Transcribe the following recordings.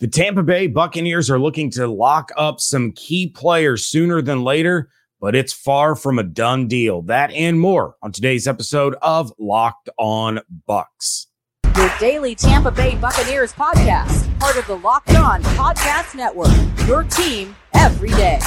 The Tampa Bay Buccaneers are looking to lock up some key players sooner than later, but it's far from a done deal. That and more on today's episode of Locked On Bucs. Your daily Tampa Bay Buccaneers podcast, part of the Locked On Podcast Network. Your team every day.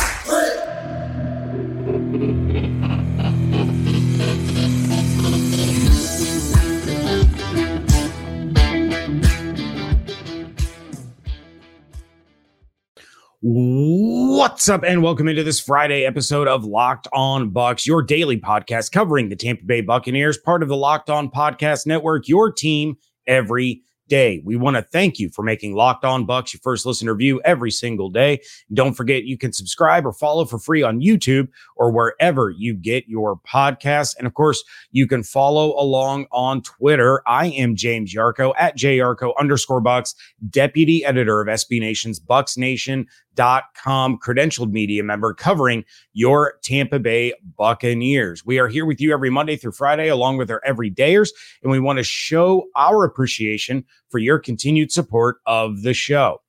What's up, and welcome into this Friday episode of Locked On Bucs, your daily podcast covering the Tampa Bay Buccaneers, part of the Locked On Podcast Network, your team every day. We want to thank you for making Locked On Bucs your first listen review every single day. Don't forget you can subscribe or follow for free on YouTube or wherever you get your podcasts. And of course, you can follow along on Twitter. I am James Yarcho at JYarcho underscore Bucs, deputy editor of SB Nation's Bucs Nation com credentialed media member covering your Tampa Bay Buccaneers. We are here with you every Monday through Friday, along with our everydayers, and we want to show our appreciation for your continued support of the show.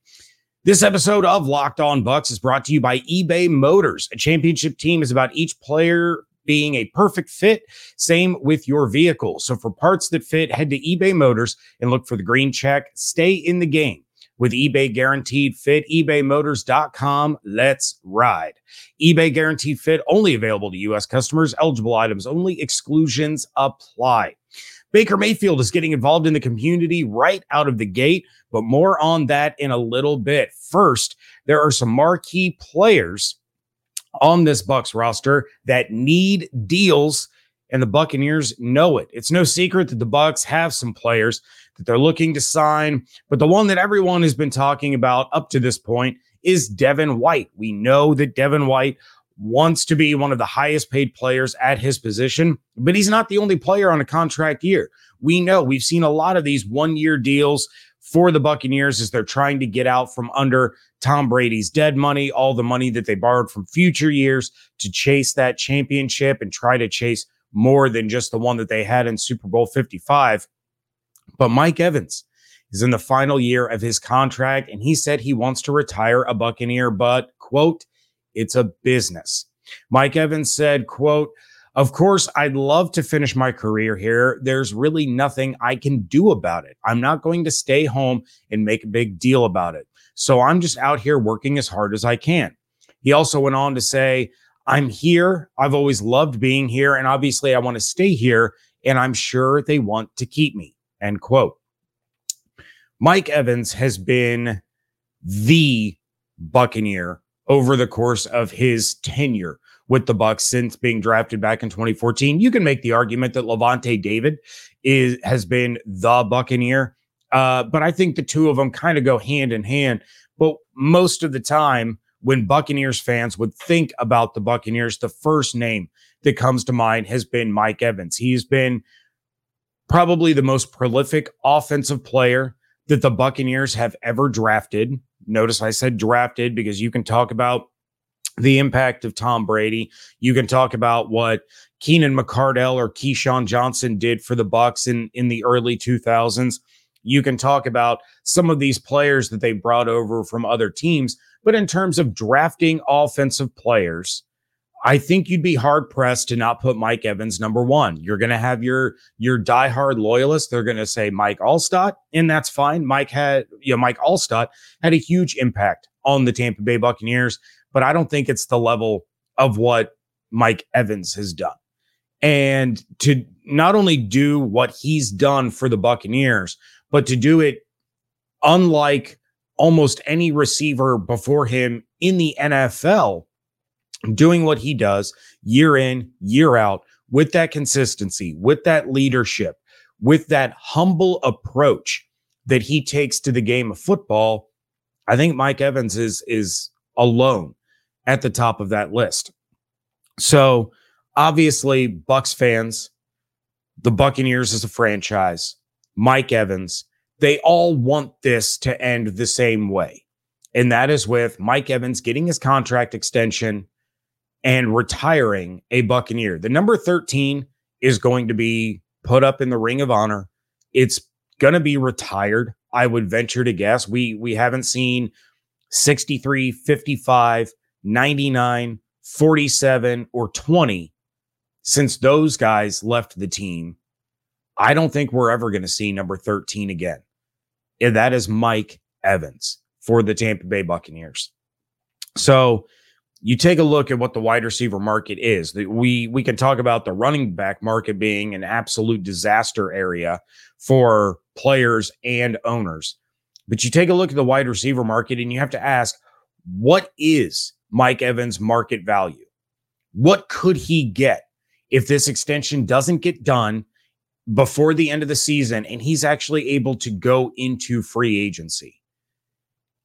This episode of Locked On Bucs is brought to you by eBay Motors. A championship team is about each player being a perfect fit. Same with your vehicle. So for parts that fit, head to eBay Motors and look for the green check. Stay in the game with eBay Guaranteed Fit. ebaymotors.com. Let's ride. eBay Guaranteed Fit only available to U.S. customers. Eligible items only. Exclusions apply. Baker Mayfield is getting involved in the community right out of the gate, but more on that in a little bit. First, there are some marquee players on this Bucs roster that need deals and the Buccaneers know it. It's no secret that the Bucs have some players that they're looking to sign, but the one that everyone has been talking about up to this point is Devin White. We know that Devin White wants to be one of the highest paid players at his position, but he's not the only player on a contract year. We know we've seen a lot of these one year deals for the Buccaneers as they're trying to get out from under Tom Brady's dead money, all the money that they borrowed from future years to chase that championship and try to chase more than just the one that they had in Super Bowl 55. But Mike Evans is in the final year of his contract, and he said he wants to retire a Buccaneer, but quote, it's a business. Mike Evans said, quote, of course, I'd love to finish my career here. There's really nothing I can do about it. I'm not going to stay home and make a big deal about it. So I'm just out here working as hard as I can. He also went on to say, I'm here. I've always loved being here. And obviously, I want to stay here. And I'm sure they want to keep me. End quote. Mike Evans has been the Buccaneer over the course of his tenure with the Bucs since being drafted back in 2014. You can make the argument that Lavonte David is has been the Buccaneer, uh, but I think the two of them kind of go hand in hand. But most of the time, when Buccaneers fans would think about the Buccaneers, the first name that comes to mind has been Mike Evans. He's been probably the most prolific offensive player that the Buccaneers have ever drafted. Notice I said drafted because you can talk about the impact of Tom Brady. You can talk about what Keenan McCardell or Keyshawn Johnson did for the Bucs in in the early 2000s. You can talk about some of these players that they brought over from other teams, but in terms of drafting offensive players, I think you'd be hard pressed to not put Mike Evans number one. You're going to have your your diehard loyalists. They're going to say Mike Alstott, and that's fine. Mike had you know Mike Alstott had a huge impact on the Tampa Bay Buccaneers, but I don't think it's the level of what Mike Evans has done. And to not only do what he's done for the Buccaneers, but to do it unlike almost any receiver before him in the NFL doing what he does year in, year out with that consistency, with that leadership, with that humble approach that he takes to the game of football, I think Mike Evans is is alone at the top of that list. So, obviously, Bucs fans, the Buccaneers as a franchise, Mike Evans, they all want this to end the same way. And that is with Mike Evans getting his contract extension and retiring a Buccaneer. The number 13 is going to be put up in the ring of honor. It's going to be retired. I would venture to guess. We we haven't seen 63, 55, 99, 47, or 20 since those guys left the team. I don't think we're ever going to see number 13 again. And that is Mike Evans for the Tampa Bay Buccaneers. So you take a look at what the wide receiver market is. We we can talk about the running back market being an absolute disaster area for players and owners. But you take a look at the wide receiver market and you have to ask, what is Mike Evans' market value? What could he get if this extension doesn't get done before the end of the season and he's actually able to go into free agency?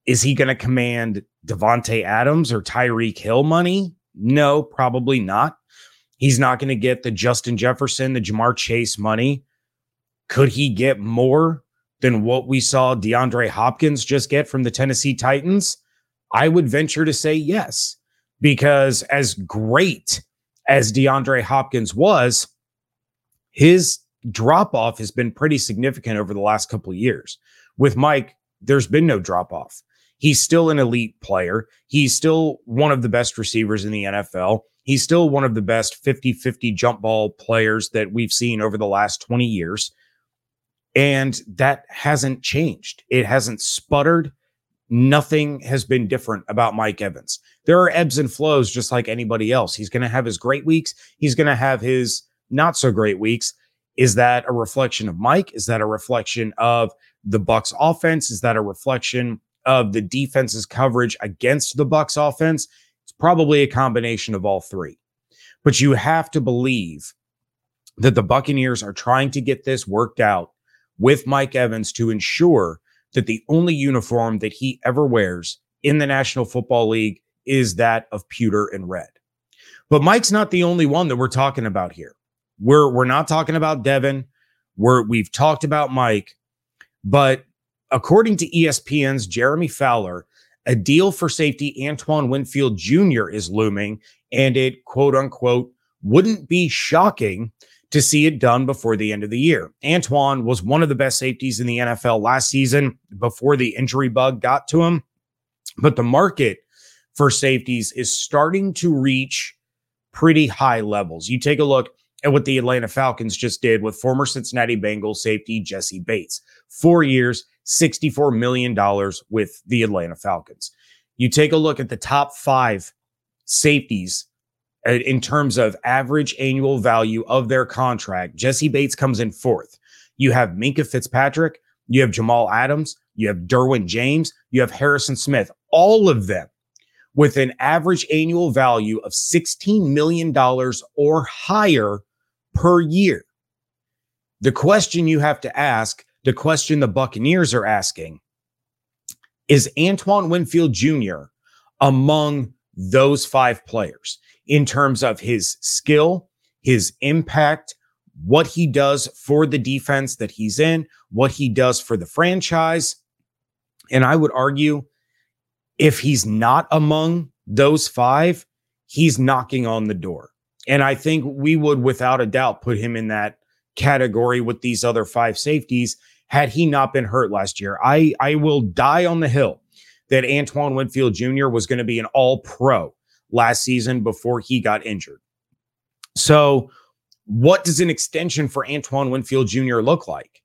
Is he going to command Davante Adams or Tyreek Hill money? No, probably not. He's not going to get the Justin Jefferson, the Ja'Marr Chase money. Could he get more than what we saw DeAndre Hopkins just get from the Tennessee Titans? I would venture to say yes, because as great as DeAndre Hopkins was, his drop off has been pretty significant over the last couple of years. With Mike, there's been no drop off. He's still an elite player. He's still one of the best receivers in the NFL. He's still one of the best 50 50 jump ball players that we've seen over the last 20 years. And that hasn't changed. It hasn't sputtered. Nothing has been different about Mike Evans. There are ebbs and flows just like anybody else. He's going to have his great weeks, he's going to have his not so great weeks. Is that a reflection of Mike? Is that a reflection of the Bucs offense? Is that a reflection of the defense's coverage against the Bucs offense, it's probably a combination of all three. But you have to believe that the Buccaneers are trying to get this worked out with Mike Evans to ensure that the only uniform that he ever wears in the National Football League is that of pewter and red. But Mike's not the only one that we're talking about here. We're we're not talking about Devin. We're we've talked about Mike, but According to ESPN's Jeremy Fowler, a deal for safety Antoine Winfield Jr. is looming, and it quote unquote wouldn't be shocking to see it done before the end of the year. Antoine was one of the best safeties in the NFL last season before the injury bug got to him. But the market for safeties is starting to reach pretty high levels. You take a look at what the Atlanta Falcons just did with former Cincinnati Bengals safety Jessie Bates. Four years, $64 million with the Atlanta Falcons. You take a look at the top five safeties uh, in terms of average annual value of their contract. Jessie Bates comes in fourth. You have Minkah Fitzpatrick, you have Jamal Adams, you have Derwin James, you have Harrison Smith, all of them with an average annual value of $16 million or higher per year. The question you have to ask the question the Buccaneers are asking is Antoine Winfield Jr. among those five players in terms of his skill, his impact, what he does for the defense that he's in, what he does for the franchise. And I would argue if he's not among those five, he's knocking on the door. And I think we would, without a doubt, put him in that category with these other five safeties had he not been hurt last year. I, I will die on the hill that Antoine Winfield Jr. was going to be an all pro last season before he got injured. So, what does an extension for Antoine Winfield Jr. look like?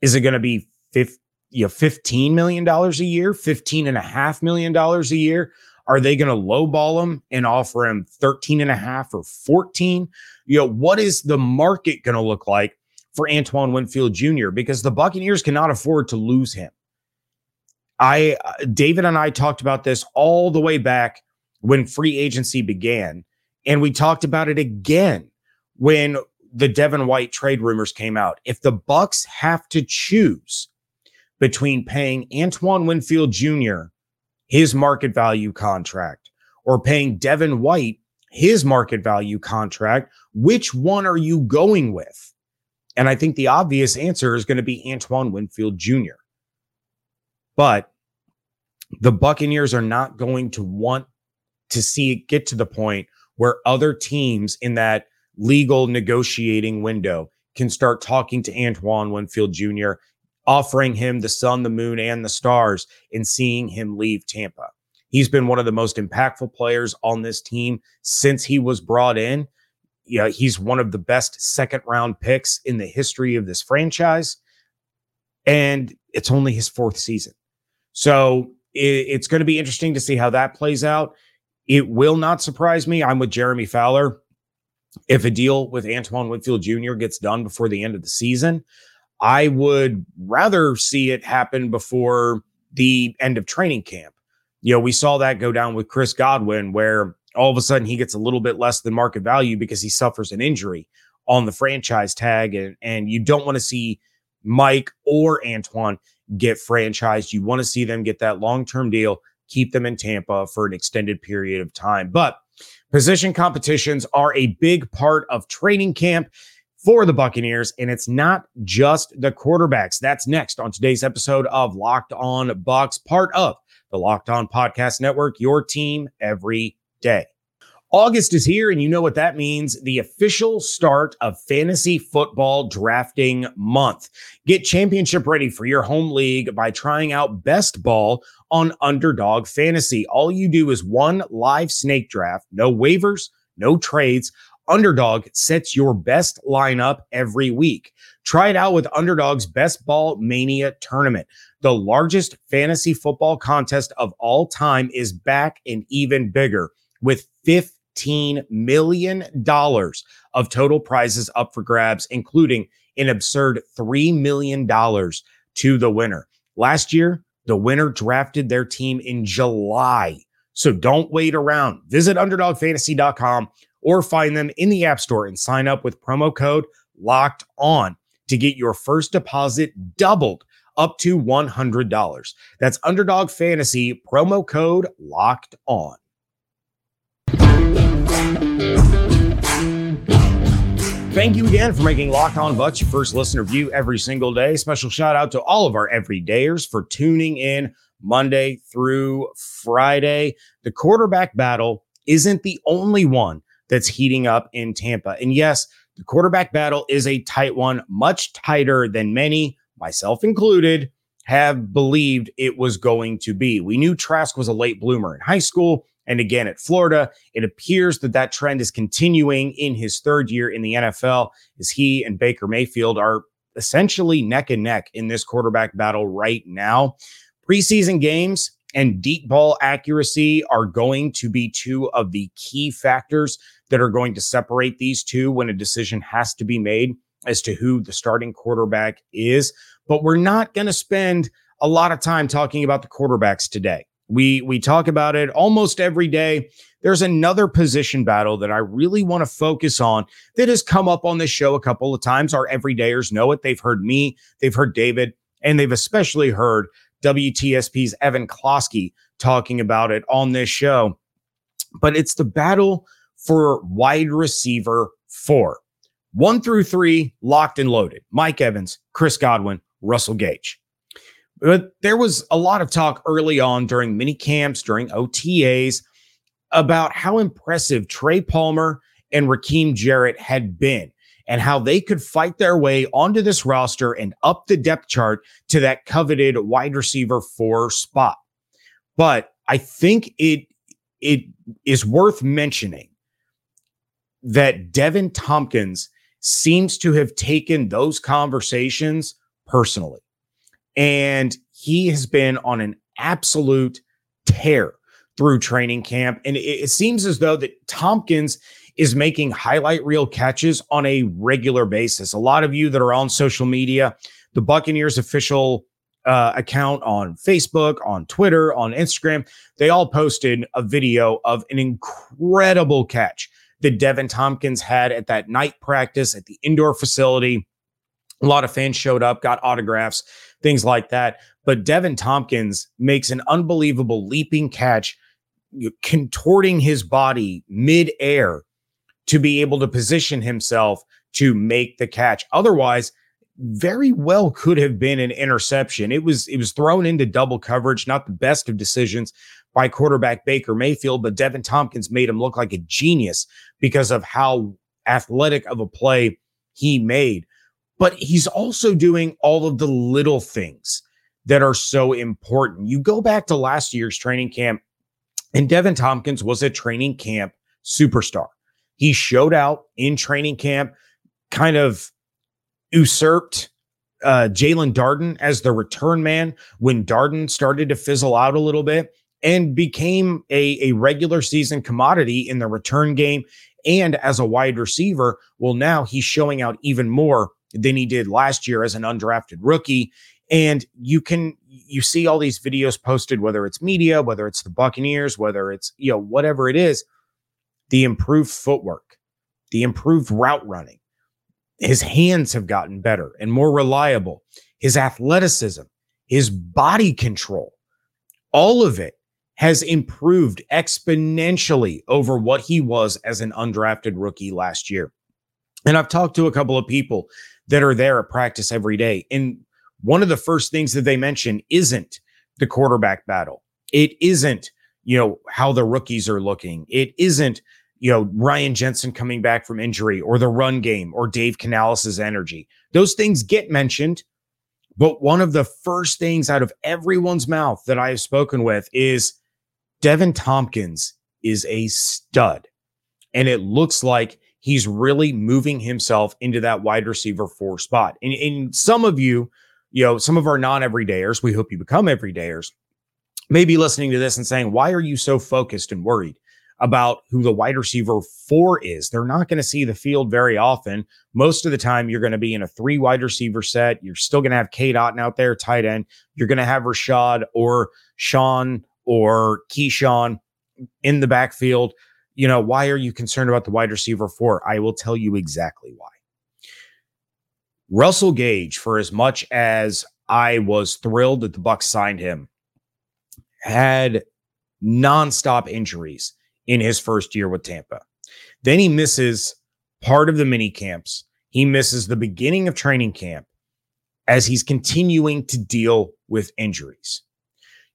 Is it going to be 50, you know, $15 million a year, $15.5 million a year? Are they going to lowball him and offer him 13 and a half or 14? You know, what is the market going to look like for Antoine Winfield Jr. because the Buccaneers cannot afford to lose him. I uh, David and I talked about this all the way back when free agency began and we talked about it again when the Devin White trade rumors came out. If the Bucs have to choose between paying Antoine Winfield Jr. his market value contract or paying Devin White his market value contract, which one are you going with? And I think the obvious answer is going to be Antoine Winfield Jr. But the Buccaneers are not going to want to see it get to the point where other teams in that legal negotiating window can start talking to Antoine Winfield Jr., offering him the sun, the moon, and the stars and seeing him leave Tampa. He's been one of the most impactful players on this team since he was brought in. Yeah, he's one of the best second round picks in the history of this franchise. And it's only his fourth season. So it's going to be interesting to see how that plays out. It will not surprise me. I'm with Jeremy Fowler. If a deal with Antoine Winfield Jr. gets done before the end of the season, I would rather see it happen before the end of training camp. You know, we saw that go down with Chris Godwin, where all of a sudden he gets a little bit less than market value because he suffers an injury on the franchise tag. And, and you don't want to see Mike or Antoine get franchised. You want to see them get that long term deal, keep them in Tampa for an extended period of time. But position competitions are a big part of training camp for the Buccaneers, and it's not just the quarterbacks. That's next on today's episode of Locked On Bucs, part of the Locked On Podcast Network, your team every day. August is here, and you know what that means the official start of fantasy football drafting month. Get championship ready for your home league by trying out Best Ball on Underdog Fantasy. All you do is one live snake draft, no waivers, no trades. Underdog sets your best lineup every week. Try it out with Underdog's Best Ball Mania tournament. The largest fantasy football contest of all time is back and even bigger with $15 million of total prizes up for grabs, including an absurd $3 million to the winner. Last year, the winner drafted their team in July. So don't wait around. Visit underdogfantasy.com or find them in the App Store and sign up with promo code locked on to get your first deposit doubled up to $100. That's underdog fantasy promo code locked on. Thank you again for making Locked On Bucs your first listener view every single day. Special shout out to all of our everydayers for tuning in Monday through Friday. The quarterback battle isn't the only one that's heating up in Tampa. And yes, the quarterback battle is a tight one, much tighter than many, myself included, have believed it was going to be. We knew Trask was a late bloomer in high school. And again, at Florida, it appears that that trend is continuing in his third year in the NFL as he and Baker Mayfield are essentially neck and neck in this quarterback battle right now. Preseason games and deep ball accuracy are going to be two of the key factors that are going to separate these two when a decision has to be made as to who the starting quarterback is. But we're not going to spend a lot of time talking about the quarterbacks today. We we talk about it almost every day. There's another position battle that I really want to focus on that has come up on this show a couple of times. Our everydayers know it. They've heard me, they've heard David, and they've especially heard WTSP's Evan Klosky talking about it on this show. But it's the battle for wide receiver four. One through three, locked and loaded. Mike Evans, Chris Godwin, Russell Gage. But there was a lot of talk early on during mini camps, during OTAs, about how impressive Trey Palmer and Rakim Jarrett had been and how they could fight their way onto this roster and up the depth chart to that coveted wide receiver four spot. But I think it it is worth mentioning that Deven Thompkins seems to have taken those conversations personally. And he has been on an absolute tear through training camp. And it, it seems as though that Thompkins is making highlight reel catches on a regular basis. A lot of you that are on social media, the Buccaneers official uh, account on Facebook, on Twitter, on Instagram, they all posted a video of an incredible catch that Deven Thompkins had at that night practice at the indoor facility. A lot of fans showed up, got autographs things like that. But Deven Thompkins makes an unbelievable leaping catch, contorting his body midair to be able to position himself to make the catch. Otherwise, very well could have been an interception. It was it was thrown into double coverage, not the best of decisions by quarterback Baker Mayfield, but Deven Thompkins made him look like a genius because of how athletic of a play he made. but he's also doing all of the little things that are so important. You go back to last year's training camp, and Deven Thompkins was a training camp superstar. He showed out in training camp, kind of usurped uh, Jaelon Darden as the return man when Darden started to fizzle out a little bit and became a, a regular season commodity in the return game and as a wide receiver. Well, now he's showing out even more than he did last year as an undrafted rookie. And you can you see all these videos posted, whether it's media, whether it's the Buccaneers, whether it's you know whatever it is, the improved footwork, the improved route running. His hands have gotten better and more reliable. His athleticism, his body control, all of it has improved exponentially over what he was as an undrafted rookie last year. And I've talked to a couple of people that are there at practice every day. And one of the first things that they mention isn't the quarterback battle. It isn't, you know, how the rookies are looking. It isn't, you know, Ryan Jensen coming back from injury or the run game or Dave Canales' energy. Those things get mentioned. But one of the first things out of everyone's mouth that I have spoken with is Deven Thompkins is a stud. And it looks like he's really moving himself into that wide receiver four spot. And, and some of you, you know, some of our non everydayers, we hope you become everydayers, may be listening to this and saying, why are you so focused and worried about who the wide receiver four is? They're not going to see the field very often. Most of the time, you're going to be in a three wide receiver set. You're still going to have Cade Otton out there, tight end. You're going to have Rachaad or Sean or Ke'Shawn in the backfield you know, why are you concerned about the wide receiver four? I will tell you exactly why. Russell Gage, for as much as I was thrilled that the Bucs signed him, had nonstop injuries in his first year with Tampa. Then he misses part of the mini camps. He misses the beginning of training camp as he's continuing to deal with injuries.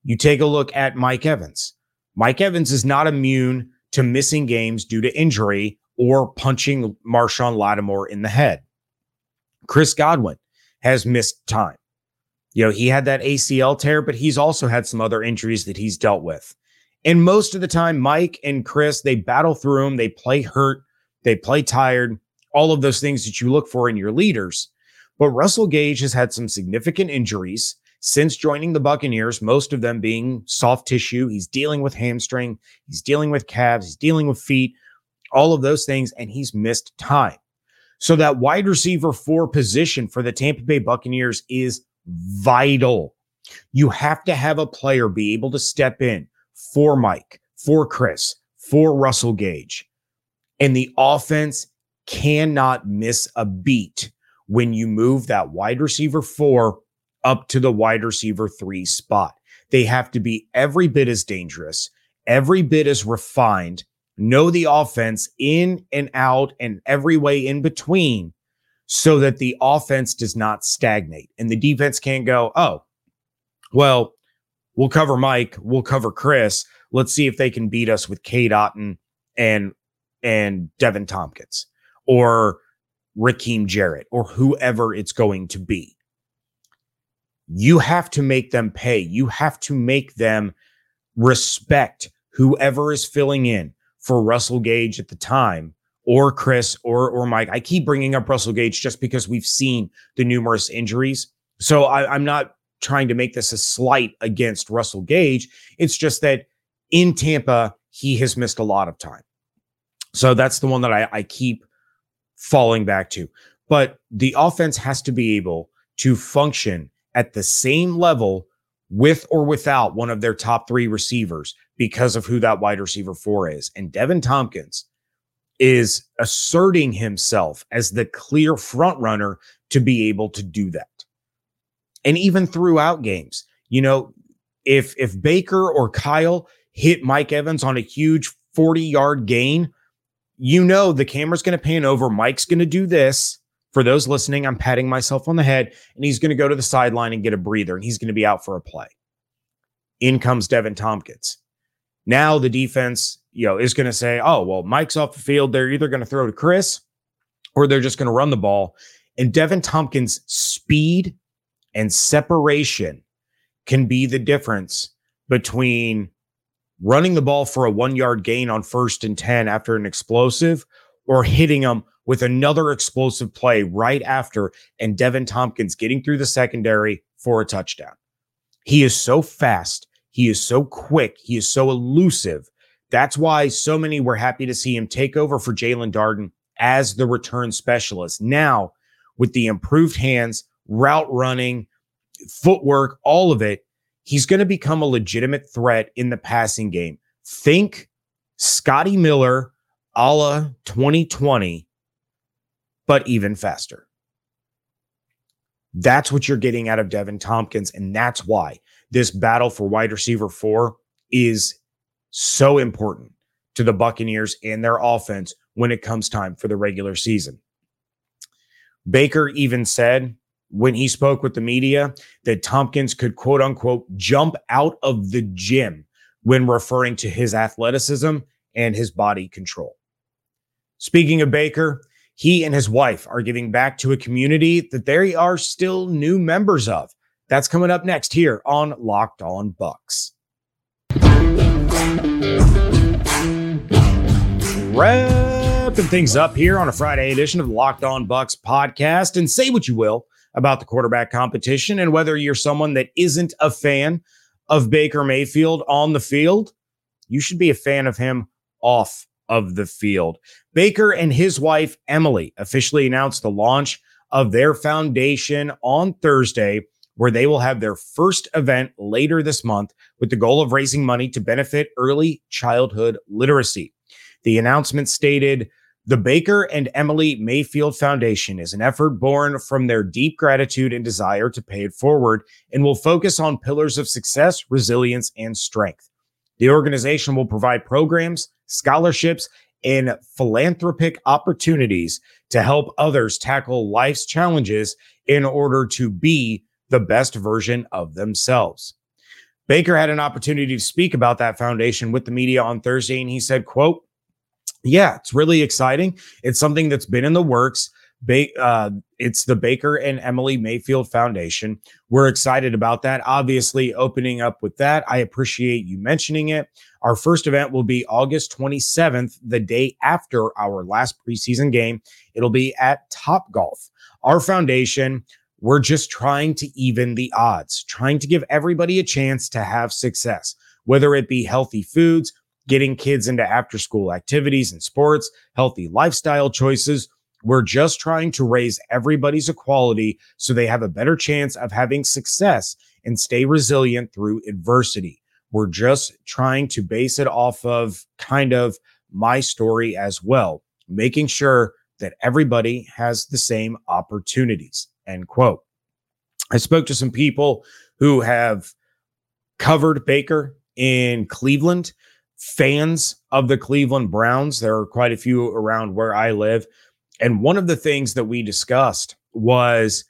You take a look at Mike Evans. Mike Evans is not immune to missing games due to injury or punching Marshon Lattimore in the head. Chris Godwin has missed time. You know, he had that ACL tear, but he's also had some other injuries that he's dealt with. And most of the time, Mike and Chris, they battle through them. They play hurt, they play tired, all of those things that you look for in your leaders. But Russell Gage has had some significant injuries since joining the Buccaneers, most of them being soft tissue. He's dealing with hamstring, he's dealing with calves, he's dealing with feet, all of those things, and he's missed time. So that wide receiver four position for the Tampa Bay Buccaneers is vital. You have to have a player be able to step in for Mike, for Chris, for Russell Gage. And the offense cannot miss a beat when you move that wide receiver four up to the wide receiver three spot. They have to be every bit as dangerous, every bit as refined, know the offense in and out and every way in between so that the offense does not stagnate and the defense can't go, oh, well, we'll cover Mike, we'll cover Chris. Let's see if they can beat us with Cade Otton and and Deven Thompkins or Rakim Jarrett or whoever it's going to be you have to make them pay. You have to make them respect whoever is filling in for Russell Gage at the time or Chris or or Mike. I keep bringing up Russell Gage just because we've seen the numerous injuries. So I, I'm not trying to make this a slight against Russell Gage. It's just that in Tampa, he has missed a lot of time. So that's the one that I, I keep falling back to. But the offense has to be able to function at the same level with or without one of their top three receivers because of who that wide receiver four is. And Deven Thompkins is asserting himself as the clear front runner to be able to do that. And even throughout games, you know, if if Baker or Kyle hit Mike Evans on a huge 40 yard gain, you know the camera's going to pan over. Mike's going to do this for those listening, I'm patting myself on the head, and he's going to go to the sideline and get a breather, and he's going to be out for a play. In comes Deven Thompkins. Now the defense, you know, is going to say, "Oh, well, Mike's off the field. They're either going to throw to Chris, or they're just going to run the ball." And Deven Thompkins' speed and separation can be the difference between running the ball for a one yard gain on first and 10 after an explosive or hitting them with another explosive play right after and Deven Thompkins getting through the secondary for a touchdown. He is so fast. He is so quick. He is so elusive. That's why so many were happy to see him take over for Jaelon Darden as the return specialist. Now, with the improved hands, route running, footwork, all of it, he's going to become a legitimate threat in the passing game. Think Scotty Miller a la 2020, but even faster. That's what you're getting out of Deven Thompkins. And that's why this battle for wide receiver four is so important to the Buccaneers and their offense when it comes time for the regular season. Baker even said when he spoke with the media that Thompkins could quote unquote jump out of the gym when referring to his athleticism and his body control. Speaking of Baker, he and his wife are giving back to a community that they are still new members of. That's coming up next here on Locked On Bucs. Wrapping things up here on a Friday edition of the Locked On Bucs podcast. And say what you will about the quarterback competition and whether you're someone that isn't a fan of Baker Mayfield on the field, you should be a fan of him off of the field. Baker and his wife, Emily, officially announced the launch of their foundation on Thursday, where they will have their first event later this month with the goal of raising money to benefit early childhood literacy. The announcement stated, the Baker and Emily Mayfield Foundation is an effort born from their deep gratitude and desire to pay it forward and will focus on pillars of success, resilience, and strength. The organization will provide programs, scholarships, and philanthropic opportunities to help others tackle life's challenges in order to be the best version of themselves. Baker had an opportunity to speak about that foundation with the media on Thursday, and he said, quote, yeah, it's really exciting. It's something that's been in the works. Ba- uh, it's the Baker and Emily Mayfield Foundation. We're excited about that. Obviously, opening up with that, I appreciate you mentioning it. Our first event will be August 27th, the day after our last preseason game. It'll be at Top Golf. Our foundation, we're just trying to even the odds, trying to give everybody a chance to have success, whether it be healthy foods, getting kids into after school activities and sports, healthy lifestyle choices. We're just trying to raise everybody's equality so they have a better chance of having success and stay resilient through adversity. We're just trying to base it off of kind of my story as well, making sure that everybody has the same opportunities. End quote. I spoke to some people who have covered Baker in Cleveland fans of the Cleveland Browns. There are quite a few around where I live. And one of the things that we discussed was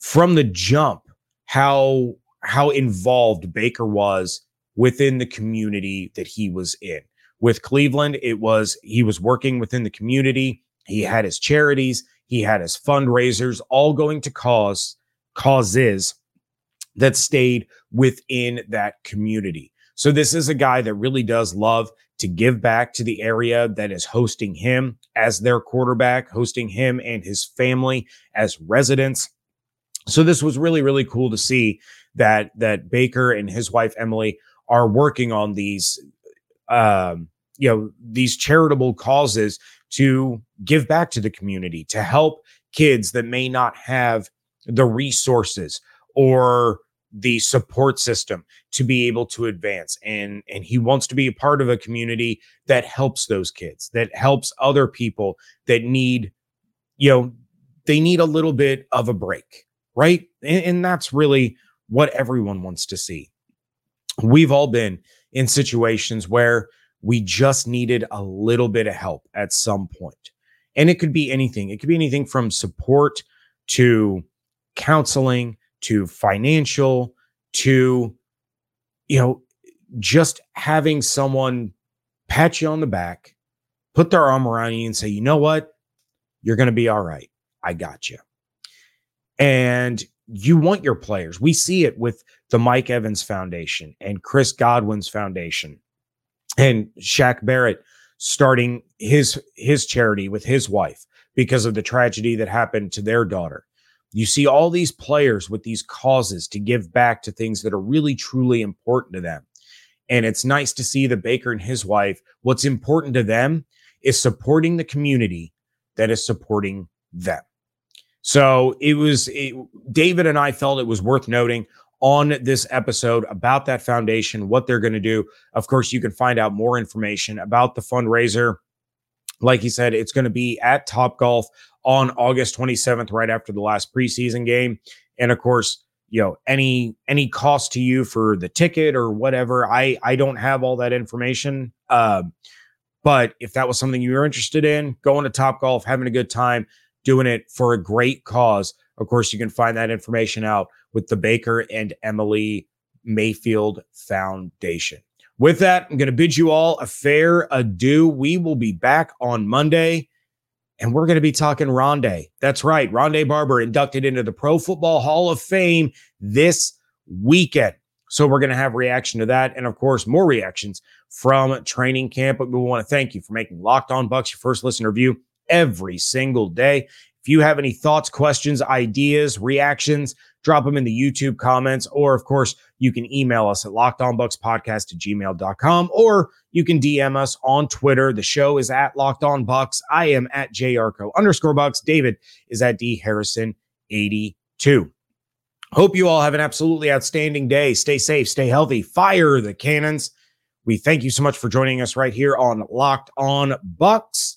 from the jump how how involved Baker was within the community that he was in. With Cleveland, it was he was working within the community. He had his charities, he had his fundraisers, all going to cause causes that stayed within that community. So this is a guy that really does love to give back to the area that is hosting him as their quarterback, hosting him and his family as residents. So this was really really cool to see that that Baker and his wife Emily are working on these um you know these charitable causes to give back to the community to help kids that may not have the resources or the support system to be able to advance. And and he wants to be a part of a community that helps those kids that helps other people that need you know they need a little bit of a break right? And, and that's really what everyone wants to see. We've all been in situations where we just needed a little bit of help at some point. And it could be anything. It could be anything from support to counseling to financial to you know just having someone pat you on the back put their arm around you and say you know what? You're going to be all right. I got you. And you want your players. We see it with the Mike Evans Foundation and Chris Godwin's Foundation and Shaq Barrett starting his his charity with his wife because of the tragedy that happened to their daughter. You see all these players with these causes to give back to things that are really truly important to them. And it's nice to see the Baker and his wife. What's important to them is supporting the community that is supporting them. So it was it, David and I felt it was worth noting on this episode about that foundation, what they're going to do. Of course, you can find out more information about the fundraiser. Like he said, it's going to be at Top Golf on August 27th, right after the last preseason game. And of course, you know, any any cost to you for the ticket or whatever, I I don't have all that information. Uh, but if that was something you were interested in, going to Top Golf, having a good time, doing it for a great cause. Of course, you can find that information out with the Baker and Emily Mayfield Foundation. With that, I'm going to bid you all a fair adieu. We will be back on Monday and we're going to be talking Rondé. That's right. Rondé Barber inducted into the Pro Football Hall of Fame this weekend. So we're going to have reaction to that. And of course, more reactions from training camp. But we want to thank you for making Locked On Bucs your first listen review every single day. If you have any thoughts, questions, ideas, reactions, drop them in the YouTube comments. Or, of course, you can email us at lockedonbuckspodcast at gmail.com or you can DM us on Twitter. The show is at Locked On Bucs. I am at JYarcho underscore Bucs. David is at D Harrison 82. Hope you all have an absolutely outstanding day. Stay safe, stay healthy, fire the cannons. We thank you so much for joining us right here on Locked On Bucs